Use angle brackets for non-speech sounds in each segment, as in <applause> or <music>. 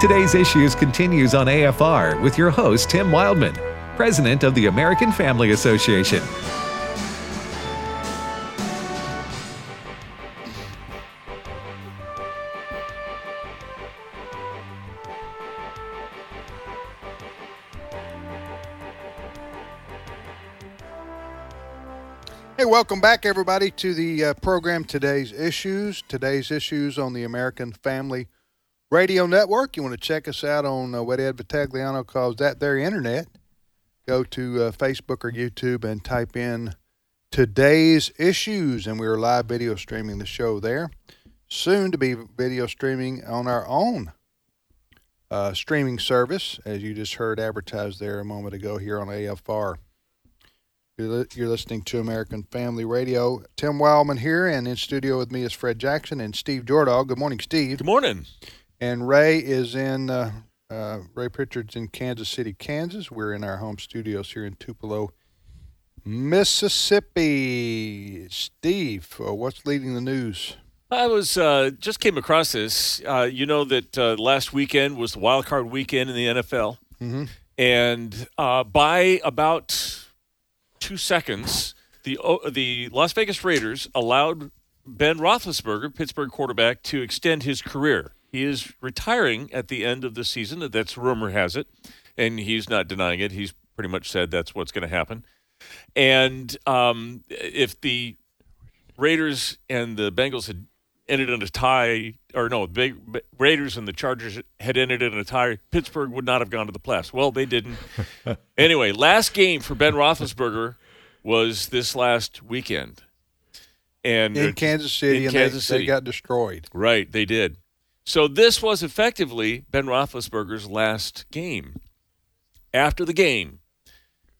Today's Issues continues on AFR with your host, Tim Wildmon, President of the American Family Association. Welcome back, everybody, to the uh, program Today's Issues. Today's Issues on the American Family Radio Network. You want to check us out on uh, what Ed Vitagliano calls that there internet. Go to uh, Facebook or YouTube and type in Today's Issues, and we are live video streaming the show there. Soon to be video streaming on our own uh, streaming service, as you just heard advertised there a moment ago here on AFR. You're, you're listening to American Family Radio. Tim Wildmon here, and in studio with me is Fred Jackson and Steve Jordahl. Good morning, Steve. Good morning. And Ray is in, uh, uh, Ray Pritchard's in Kansas City, Kansas. We're in our home studios here in Tupelo, Mississippi. Steve, uh, what's leading the news? I was uh, just came across this. Uh, you know that uh, last weekend was the wild card weekend in the NFL, Mm-hmm. and uh, by about two seconds, the the Las Vegas Raiders allowed Ben Roethlisberger, Pittsburgh quarterback, to extend his career. He is retiring at the end of the season. That's rumor has it, and he's not denying it. He's pretty much said that's what's going to happen. And um, if the Raiders and the Bengals had ended in a tie, or no, the big Raiders and the Chargers had ended in a tie, Pittsburgh would not have gone to the playoffs. Well, they didn't. <laughs> anyway, last game for Ben Roethlisberger was this last weekend, and In Kansas City, in and Kansas they, City. they got destroyed. Right, they did. So this was effectively Ben Roethlisberger's last game. After the game,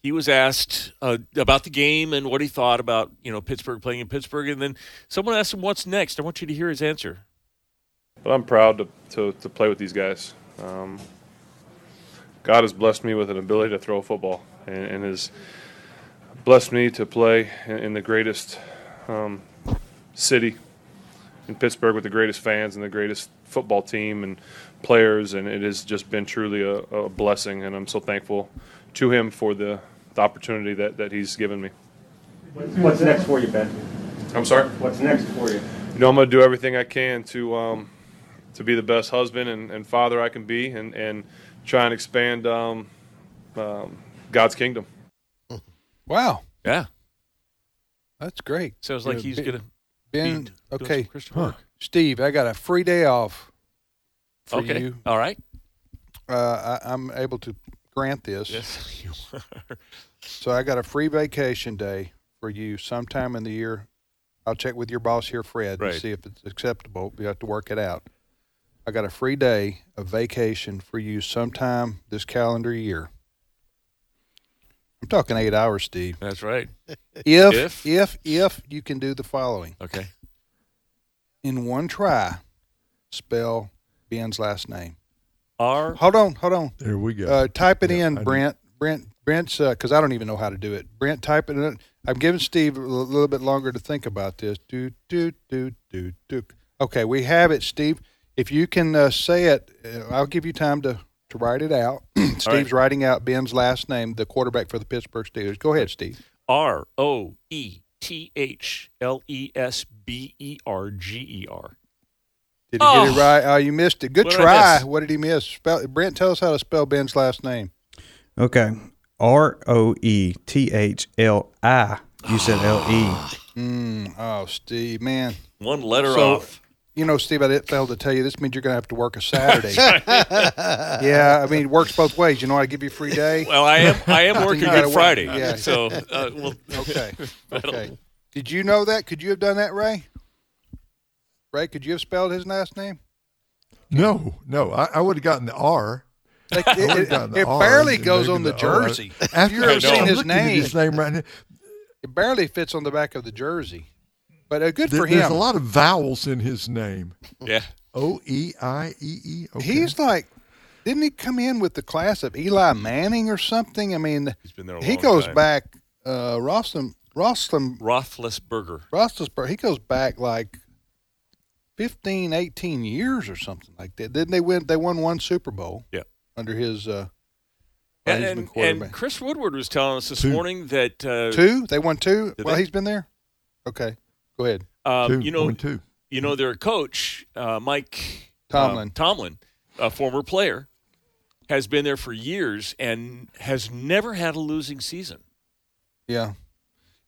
he was asked uh, about the game and what he thought about you know Pittsburgh playing in Pittsburgh, and then someone asked him what's next. I want you to hear his answer. But I'm proud to, to, to play with these guys. Um, God has blessed me with an ability to throw football and, and has blessed me to play in, in the greatest um, city in Pittsburgh with the greatest fans and the greatest football team and players. And it has just been truly a, a blessing. And I'm so thankful to him for the, the opportunity that, that he's given me. What's next for you, Ben? I'm sorry? What's next for you? you know, I'm going to do everything I can to um, to be the best husband and, and father I can be, and, and try and expand um, um, God's kingdom. <laughs> Wow, Yeah, that's great. sounds You like know, he's Ben- gonna Ben, be okay, some Christian work. Steve, I got a free day off for Okay, you. all right. Uh, I, I'm able to grant this. Yes, <laughs> you are. So I got a free vacation day for you sometime in the year. I'll check with your boss here, Fred, Right. and see if it's acceptable. We have to work it out. I got a free day of vacation for you sometime this calendar year. I'm talking eight hours, Steve. That's right. <laughs> If If? if if you can do the following Okay. in one try, spell Ben's last name. R Hold on, hold on. There we go. Uh, type it Yeah, in, I do. Brent. Brent, Brent's because I don't even know how to do it. Brent, type it in. I'm giving Steve a little bit longer to think about this. Do do do do do. Okay, we have it, Steve. If you can uh, say it, uh, I'll give you time to to write it out. <clears throat> Steve's writing out Ben's last name, the quarterback for the Pittsburgh Steelers. Go ahead, Steve. R O E T H L E S B E R G E R. Did he get Oh. it right? Oh, you missed it. Good What try. miss? What did he miss? Spell, Brent, tell us how to spell Ben's last name. Okay. R O E T H L I. You said L E. <sighs> Mm, oh, Steve, man. One letter So- off. You know, Steve, I didn't fail to tell you. This means you're going to have to work a <laughs> Saturday. yeah, I mean, it works both ways. You know, I give you a free day. Well, I am I am <laughs> working You gotta Good work. Friday. Yeah. So uh, well, Okay. <laughs> Okay. Did you know that? Could you have done that, Ray? Ray, could you have spelled his last name? no, no, I, I would have gotten the R. Like, it it, it R barely goes on the, R. jersey. After You've ever I know. seen his name. his name right now. It barely fits on the back of the jersey. But uh, good There- for There's a lot of vowels in his name. yeah. O E I E E. Okay. He's like, didn't he come in with the class of Eli Manning or something? I mean, He's been there a he long goes time. back. Uh, Rostam, Rostam, Roethlisberger. Roethlisberger. He goes back like 15, 18 years or something like that. Didn't they win? They won one Super Bowl. Yeah. Under his. Uh, And, and, and Chris Woodward was telling us this Two. morning that uh, two. They won two. Did Well, they? he's been there. Okay, go ahead. um, two, you know two. you know their coach uh, Mike Tomlin. uh, Tomlin, a former player, has been there for years and has never had a losing season. Yeah.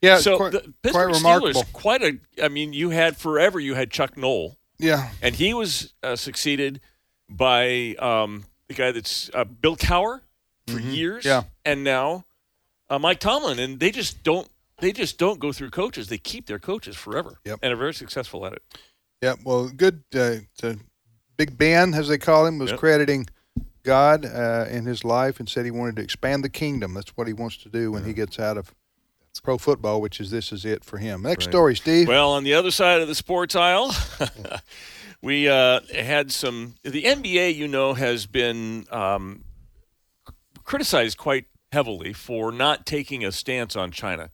Yeah. so quite, the quite Pittsburgh remarkable. Steelers, quite a. I mean, you had forever. You had Chuck Noll, Yeah. and he was uh, succeeded by um, the guy that's uh, Bill Cowher for years. Mm-hmm. Yeah. and now uh, Mike Tomlin, and they just don't. They just don't go through coaches. They keep their coaches forever, Yep. and are very successful at it. Yeah. Well, good. Uh, Big Ben, as they call him, was Yep. crediting God uh, in his life and said he wanted to expand the kingdom. That's what he wants to do when he gets out of pro football, which is this is it for him. Next story, Steve. Well, on the other side of the sports aisle, <laughs> we uh, had some. The NBA, you know, has been um, criticized quite heavily for not taking a stance on China.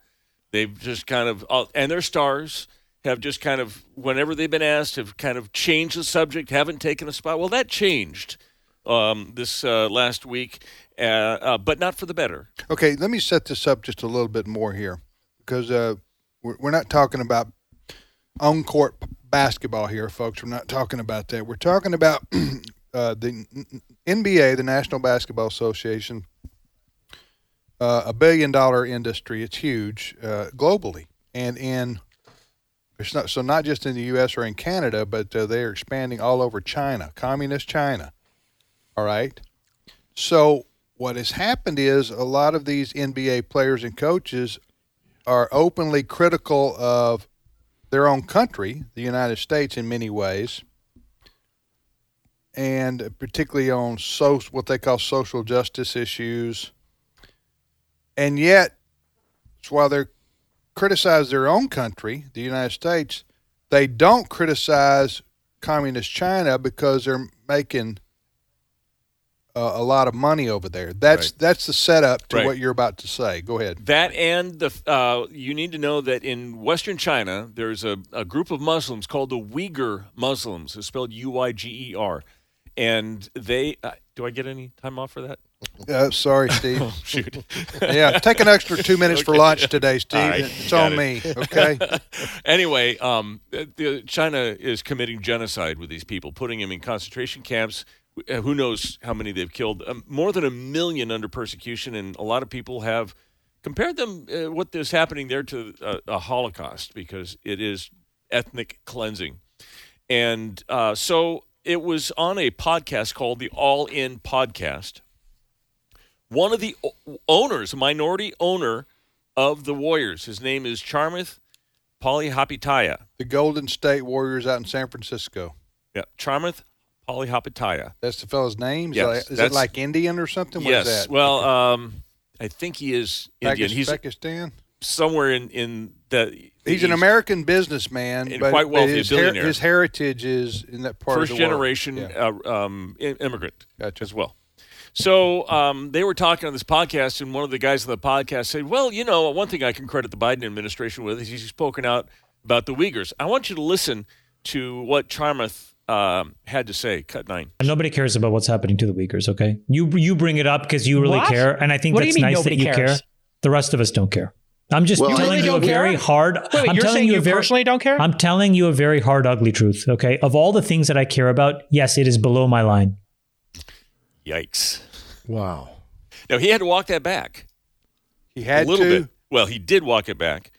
They've just kind of, uh, and their stars have just kind of, whenever they've been asked, have kind of changed the subject, haven't taken a spot. Well, that changed um, this uh, last week, uh, uh, but not for the better. Okay, let me set this up just a little bit more here because uh, we're, we're not talking about on court basketball here, folks. We're not talking about that. We're talking about <clears throat> uh, the NBA, the National Basketball Association, uh, a billion dollar industry. It's huge uh, globally. And in it's not so not just in the U.S. or in Canada, but uh, they're expanding all over China, communist China. All right. So what has happened is a lot of these NBA players and coaches are openly critical of their own country, the United States, in many ways, and particularly on what they call social justice issues. And yet, while they criticize their own country, the United States, they don't criticize communist China because they're making uh, a lot of money over there. That's that's the setup to Right. what you're about to say. Go ahead. That and the uh, you need to know that in Western China, there's a, a group of Muslims called the Uyghur Muslims. It's spelled U Y G E R, and they. Uh, do I get any time off for that? Uh, sorry, Steve. <laughs> Oh, shoot. <laughs> yeah, take an extra two minutes for lunch today, Steve. Right, it's on it. me. Okay. <laughs> anyway, um, China is committing genocide with these people, putting them in concentration camps. Uh, Who knows how many they've killed? Um, more than a million under persecution, and a lot of people have compared them uh, what is happening there to a, a Holocaust because it is ethnic cleansing. And uh, so it was on a podcast called the All In Podcast. One of the owners, a minority owner of the Warriors, his name is Chamath Palihapitiya. the Golden State Warriors out in San Francisco. Yeah, Chamath Palihapitiya. That's the fellow's name. Is, Yes, that, is it like Indian or something? What is yes. that? Well, um, I think he is Indian. Pakis- He's Pakistan. somewhere in in the. He's an American businessman, and but, quite wealthy, his, billionaire. his heritage is in that part first of the world. generation Yeah. uh, um, immigrant Gotcha. as well. So um, they were talking on this podcast, and one of the guys on the podcast said, "Well, you know, one thing I can credit the Biden administration with is he's spoken out about the Uyghurs. I want you to listen to what Charmith um, had to say." Cut nine. Nobody cares about what's happening to the Uyghurs. Okay, you you bring it up because you really What? care, and I think What that's nice that you cares? care. The rest of us don't care. I'm just Well- telling really you a don't very care? hard. Wait, wait, I'm you're telling saying you a you very, personally don't care? I'm telling you a very hard, ugly truth. Okay, of all the things that I care about, yes, it is below my line. Yikes! Wow. Now he had to walk that back. He had a little to. bit. Well, he did walk it back.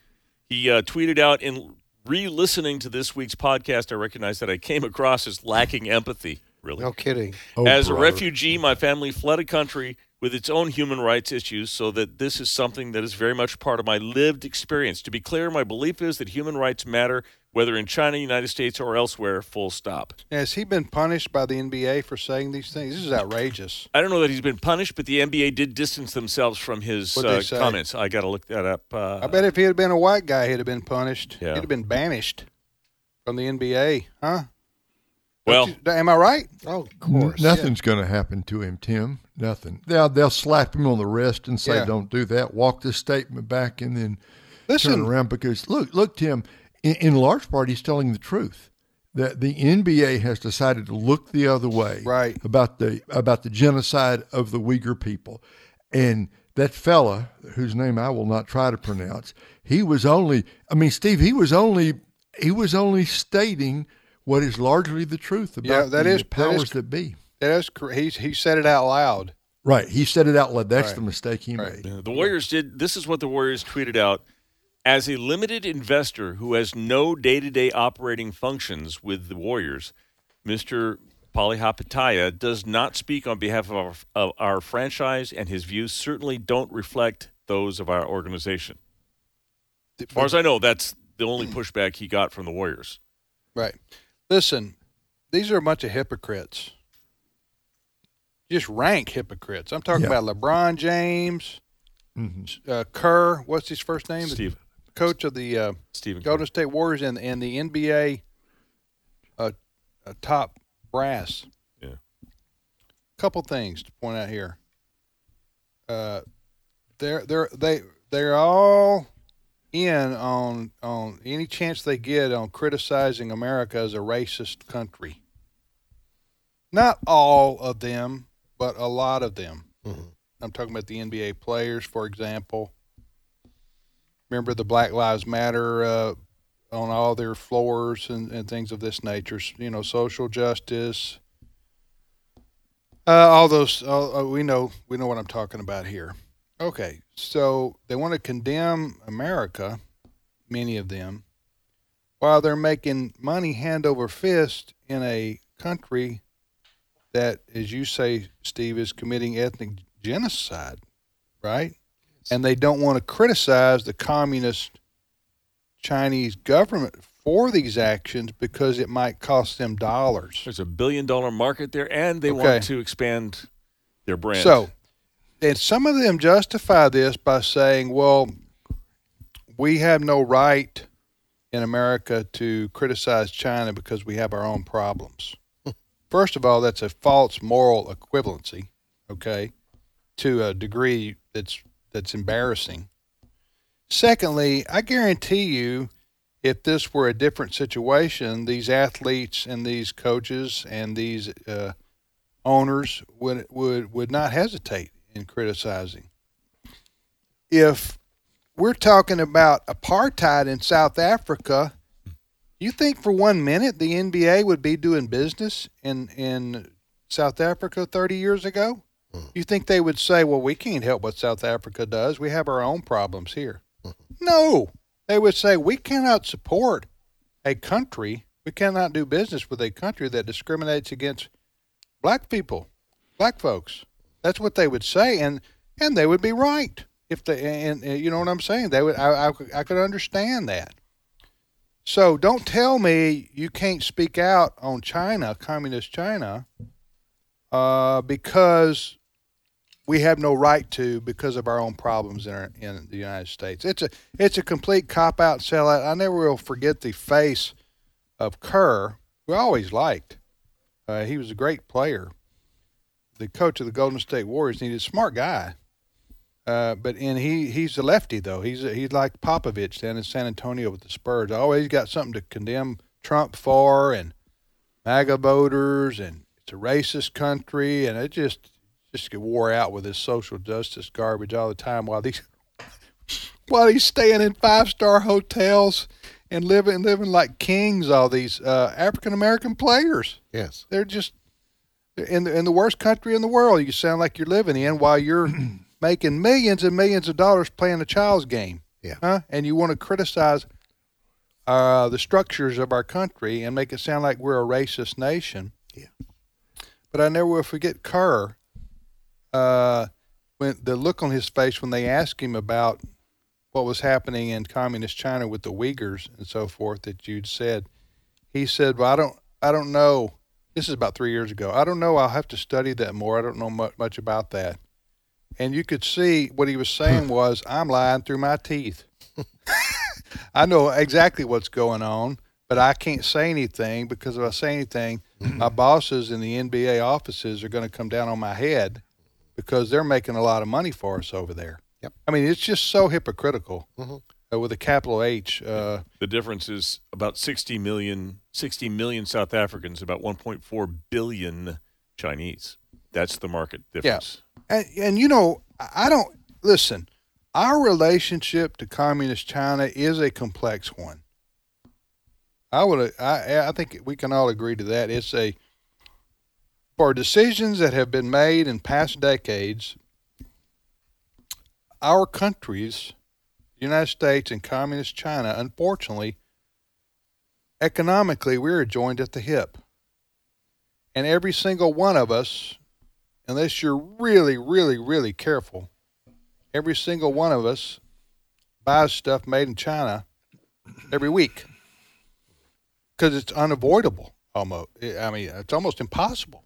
He uh, tweeted out in re-listening to this week's podcast. I recognized that I came across as lacking empathy. Really, No kidding. Oh, as a refugee, my family fled a country with its own human rights issues, so that this is something that is very much part of my lived experience. To be clear, my belief is that human rights matter, whether in China, United States, or elsewhere. Full stop. Has he been punished by the NBA for saying these things? This is outrageous. I don't know that he's been punished, but the NBA did distance themselves from his uh, comments. I got to look that up. Uh, I bet if he had been a white guy, he'd have been punished. Yeah. He'd have been banished from the NBA, huh? well, you- am I right? Oh, of N- Nothing's going to happen to him, Tim. Nothing. They'll, they'll slap him on the wrist and say, Yeah. "Don't do that." Walk this statement back, and then Listen, turn around because look, look, Tim. In, in large part, he's telling the truth. that the NBA has decided to look the other way Right. about the about the genocide of the Uyghur people, and that fella whose name I will not try to pronounce, he was only I mean Steve, he was only he was only stating what is largely the truth about Yeah, that the is- powers is- that be. That's cor- he's he said it out loud. Right, he said it out loud. That's Right. the mistake he Right. made. The Warriors did. This is what the Warriors tweeted out. As a limited investor who has no day-to-day operating functions with the Warriors, Mr. Palihapitiya does not speak on behalf of our, of our franchise, and his views certainly don't reflect those of our organization. As far as I know, that's the only pushback he got from the Warriors. Right. Listen, these are a bunch of hypocrites. Just rank hypocrites. I'm talking Yeah. about LeBron James, Mm-hmm. uh, Kerr. What's his first name? Steve, Coach of the uh, Stephen, Golden State Warriors and and the NBA uh, uh, top brass. Yeah. Couple things to point out here. Uh, they're they're they they're all in on on any chance they get on criticizing America as a racist country. Not all of them, but a lot of them. I'm talking about the NBA players, for example. Remember the Black Lives Matter uh, on all their floors and, and things of this nature. You know, social justice. Uh, all those, uh, we know, we know what I'm talking about here. Okay, so they want to condemn America, many of them, while they're making money hand over fist in a country that, as you say, Steve, is committing ethnic genocide, right? And they don't want to criticize the communist Chinese government for these actions because it might cost them dollars. there's a billion-dollar market there, and they Okay. want to expand their brand. So, and some of them justify this by saying, well, we have no right in America to criticize China because we have our own problems. First of all, that's a false moral equivalency, okay, to a degree that's that's embarrassing. Secondly, I guarantee you if this were a different situation, these athletes and these coaches and these uh, owners would would would not hesitate in criticizing. If we're talking about apartheid in South Africa, you think for one minute the NBA would be doing business in in South Africa 30 years ago? Mm. You think they would say, "Well, we can't help what South Africa does. We have our own problems here." Mm. No. They would say, "We cannot support a country. We cannot do business with a country that discriminates against black people, black folks. That's what they would say, and and they would be right if they and, and you know what I'm saying. They would. I, I I could understand that. So don't tell me you can't speak out on China, communist China, uh, because we have no right to because of our own problems in our, in the United States. It's a it's a complete cop out sellout. I never will forget the face of Kerr, who I always liked. Uh, he was a great player. The coach of the Golden State Warriors. And he's a smart guy. Uh, but and he he's a lefty though. He's he's like Popovich down in San Antonio with the Spurs. Always got something to condemn Trump for and MAGA voters and it's a racist country and it just just get wore out with this social justice garbage all the time while these <laughs> while he's staying in five star hotels and living living like kings. All these uh, African American players. Yes. They're just in the, in the worst country in the world. You sound like you're living in while you're <clears throat> making millions and millions of dollars playing a child's game. Yeah. Huh? And you want to criticize uh, the structures of our country and make it sound like we're a racist nation. Yeah. But I never will forget Kerr. Uh, when the look on his face when they asked him about what was happening in communist China with the Uyghurs and so forth that you'd said, he said, "Well, I don't, I don't know. This is about three years ago. I don't know. I'll have to study that more. I don't know much, much about that." And you could see what he was saying was, "I'm lying through my teeth. I know exactly what's going on, but I can't say anything because if I say anything, <clears throat> my bosses in the NBA offices are going to come down on my head because they're making a lot of money for us over there." Yep. I mean, it's just so hypocritical. uh, with a capital H. Uh, The difference is about 60 million, 60 million South Africans, about 1.4 billion Chinese. That's the market difference. And, and you know, I don't listen. Our relationship to communist China is a complex one. I would, I, I think we can all agree to that. It's a for decisions that have been made in past decades. Our countries, the United States and communist China, unfortunately, economically, we're joined at the hip. And every single one of us, unless you're really, really, really careful, every single one of us buys stuff made in China every week because it's unavoidable. Almost, I mean, it's almost impossible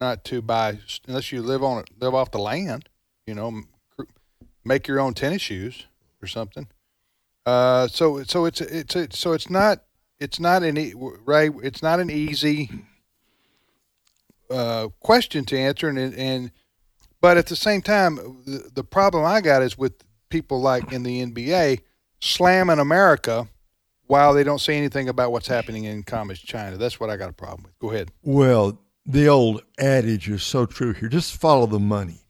not to buy unless you live on it, live off the land. You know, make your own tennis shoes or something. Uh, so, so it's it's it's so it's not it's not an Ray. It's not an easy uh, question to answer, and and but at the same time, the, the problem I got is with people like in the NBA slamming America while they don't say anything about what's happening in communist China. That's what I got a problem with. Go ahead. Well, the old adage is so true here. Just follow the money.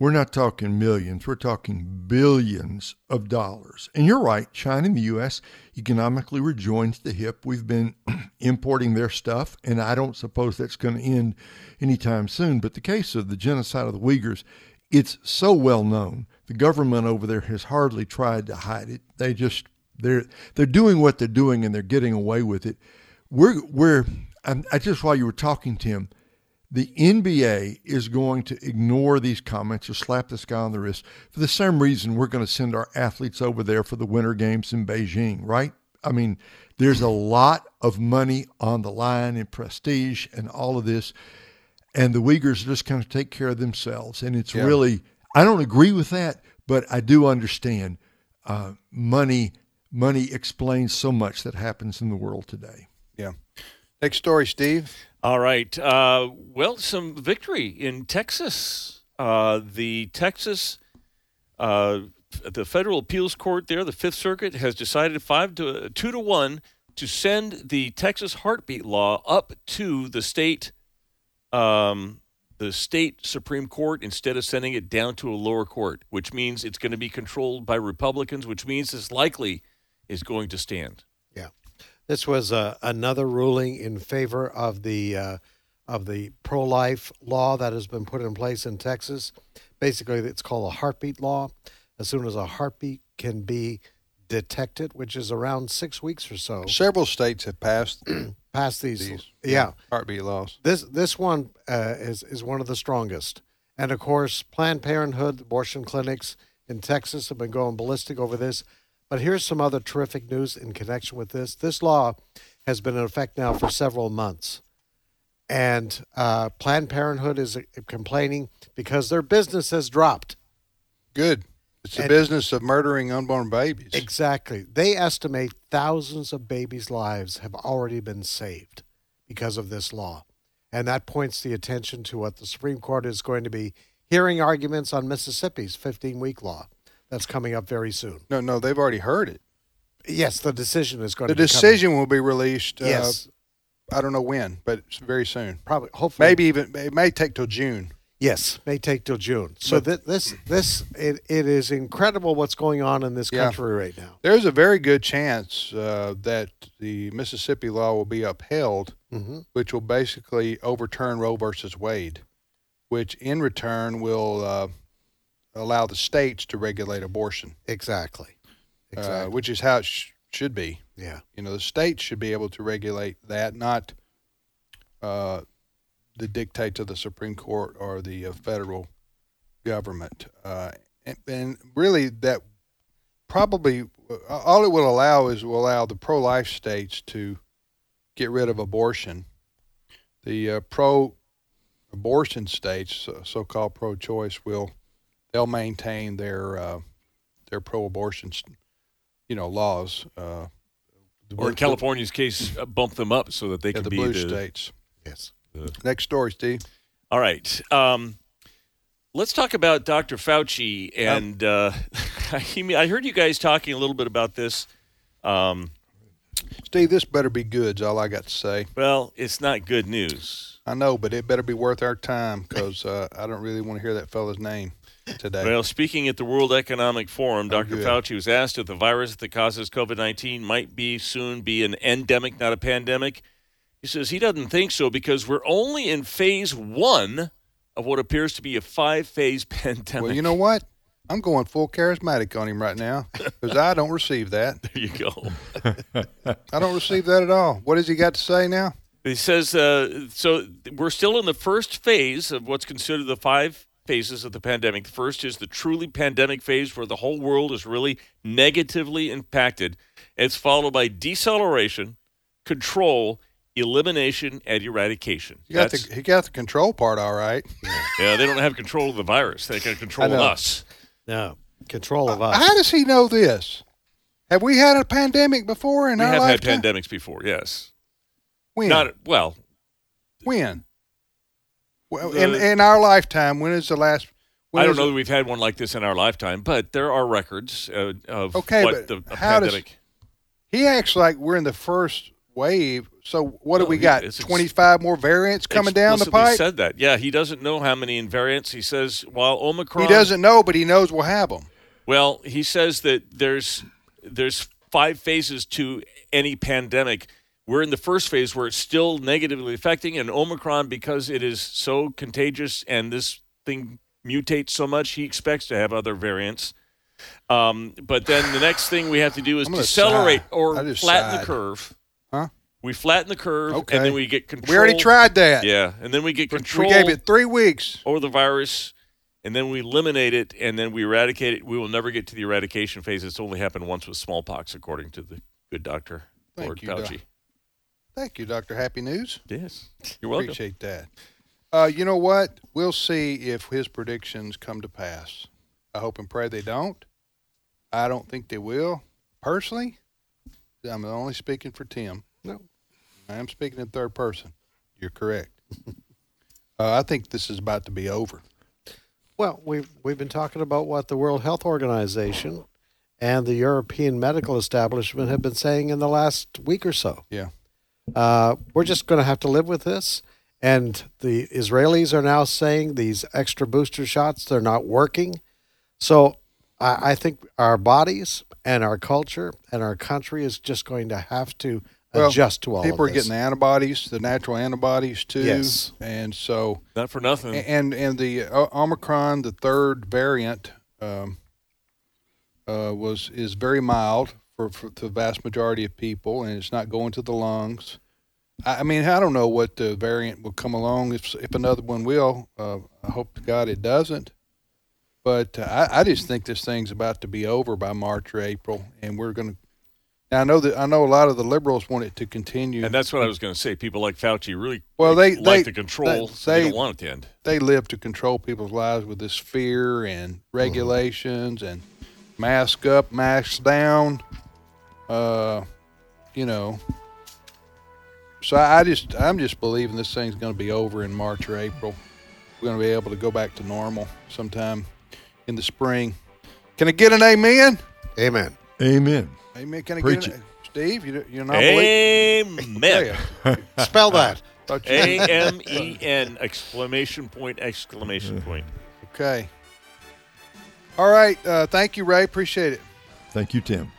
We're not talking millions, we're talking billions of dollars. And you're right, China and the U.S. economically rejoins the hip. We've been <clears throat> importing their stuff, and I don't suppose that's going to end anytime soon. But the case of the genocide of the Uyghurs, it's so well known. The government over there has hardly tried to hide it. They just they're they're doing what they're doing, and they're getting away with it. We're we're I, I just while you were talking, Tim, the NBA is going to ignore these comments or slap this guy on the wrist for the same reason we're going to send our athletes over there for the Winter Games in Beijing, right? I mean, there's a lot of money on the line and prestige and all of this, and the Uyghurs are just going to take care of themselves. And it's Yeah. really, I don't agree with that, but I do understand uh, money. Money explains so much that happens in the world today. Yeah. Next story, Steve. All right. Uh, well, some victory in Texas. Uh, the Texas, uh, the federal appeals court there, the Fifth Circuit, has decided five to two to one to send the Texas heartbeat law up to the state, um, the state Supreme Court instead of sending it down to a lower court, which means it's going to be controlled by Republicans, which means it's likely is going to stand. This was uh, another ruling in favor of the uh, of the pro life law that has been put in place in Texas. Basically, it's called a heartbeat law. As soon as a heartbeat can be detected, which is around six weeks or so, Several states have passed <clears throat> past these, these yeah, heartbeat laws. this this one uh, is is one of the strongest, and of course, Planned Parenthood abortion clinics in Texas have been going ballistic over this. But here's some other terrific news in connection with this. This law has been in effect now for several months, and uh, Planned Parenthood is uh, complaining because their business has dropped. Good. It's the And- business of murdering unborn babies. Exactly. They estimate thousands of babies' lives have already been saved because of this law. And that points the attention to what the Supreme Court is going to be hearing arguments on Mississippi's 15 week law. That's coming up very soon. No, no, they've already heard it. Yes, the decision is going The to be coming. decision will be released. Yes, Uh, I don't know when, but it's very soon. probably. Hopefully, Maybe even it may take till June. Yes, may take till June. So th- this this it, it is incredible what's going on in this Yeah. country right now. There's a very good chance uh, that the Mississippi law will be upheld, hmm which will basically overturn Roe versus Wade, which in return will uh, allow the states to regulate abortion, Exactly. uh, which is how it sh- should be. yeah. You know, the states should be able to regulate that, not uh, the dictates of the Supreme Court or the uh, federal government. Uh, and, and really, that probably uh, all it will allow is will allow the pro-life states to get rid of abortion. The uh, pro-abortion states, so-called pro-choice, will they'll maintain their uh, their pro-abortion, you know, laws. Uh, Or in blue- California's case, uh, bump them up so that they yeah, can the be blue the, states. Yes. Next story, Steve. All right. Um, let's talk about Dr. Fauci and uh, <laughs> I I heard you guys talking a little bit about this. Um, Steve, this better be good. Is all I got to say. well, it's not good news. I know, but it better be worth our time because uh, I don't really want to hear that fella's name today. Well, speaking at the World Economic Forum, Oh, Dr. good. Fauci was asked if the virus that causes COVID 19 might be soon be an endemic, not a pandemic. He says he doesn't think so because we're only in phase one of what appears to be a five phase <laughs> pandemic. well, you know what? I'm going full charismatic on him right now <laughs> because I don't receive that. there you go. <laughs> I don't receive that at all. What has he got to say now? He says, uh, so we're still in the first phase of what's considered the five phases of the pandemic. The first is the truly pandemic phase where the whole world is really negatively impacted. It's followed by deceleration, control, elimination, and eradication. He got That's- the he got the control part all right. yeah, they don't have control of the virus. They can control I of know. us. No, control of us. How does he know this? Have we had a pandemic before in We our have had pandemics before, yes. when? Not well, when? Well, The- in in our lifetime, when is the last? when I don't know it- that we've had one like this in our lifetime, but there are records uh, of Okay, what the how does- pandemic. He acts like we're in the first wave. So what do we he- got? Twenty five more variants coming down the pipe. Said that, yeah. He doesn't know how many invariants. He says while Omicron. He doesn't know, but he knows we'll have them. Well, he says that there's there's five phases to any pandemic. We're in the first phase where it's still negatively affecting, and Omicron because it is so contagious and this thing mutates so much, he expects to have other variants. Um, but then the next thing we have to do is decelerate sigh. or flatten the curve. Huh? We flatten the curve, Okay. and then we get control. We already tried that. Yeah, and then we get control. We gave it three weeks. over the virus, and then we eliminate it, and then we eradicate it. We will never get to the eradication phase. It's only happened once with smallpox, according to the good doctor, Thank Lord you, Fauci. Doc. Thank you, Doctor Happy News. Yes, you're welcome. Appreciate that. Uh, you know what? We'll see if his predictions come to pass. I hope and pray they don't. I don't think they will. Personally, I'm only speaking for Tim. No. I am speaking in third person. You're correct. <laughs> uh, I think this is about to be over. Well, we've we've been talking about what the World Health Organization and the European medical establishment have been saying in the last week or so. Yeah. Uh, we're just going to have to live with this. And the Israelis are now saying these extra booster shots they're not working. So I, I think our bodies and our culture and our country is just going to have to Well, adjust to all People of are getting the antibodies, the natural antibodies too. Yes. And so Not for nothing. and and the uh, Omicron, the third variant, um, uh, was is very mild for, for the vast majority of people, and it's not going to the lungs. I, I mean, I don't know what the variant will come along if if another one will. Uh, I hope to God it doesn't. But uh, I, I just think this thing's about to be over by March or April, and we're going to. Now I know that I know a lot of the liberals want it to continue. and that's what I was going to say. People like Fauci really Well, they- like they- the control. they- they, they- don't want it to end. they live to control people's lives with this fear and regulations and mask up, mask down. Uh, you know. So I I just I'm just believing this thing's going to be over in March or April. We're going to be able to go back to normal sometime in the spring. Can I get an amen? Amen. Amen. Amen. Can I Preach get an Steve? You you're not believing? Amen. <laughs> Spell that. <laughs> A M E N exclamation point exclamation point. Okay. All right. Uh, thank you, Ray. Appreciate it. Thank you, Tim.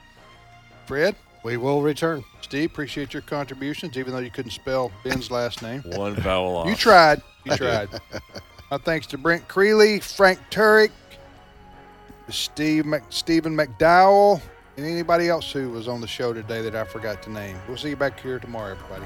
Fred. We will return. Steve, appreciate your contributions, even though you couldn't spell Ben's last name. <laughs> One vowel off. You tried. You tried. My thanks to Brent Creeley, Frank Turek, Steve Mc, Stephen McDowell, and anybody else who was on the show today that I forgot to name. We'll see you back here tomorrow, everybody.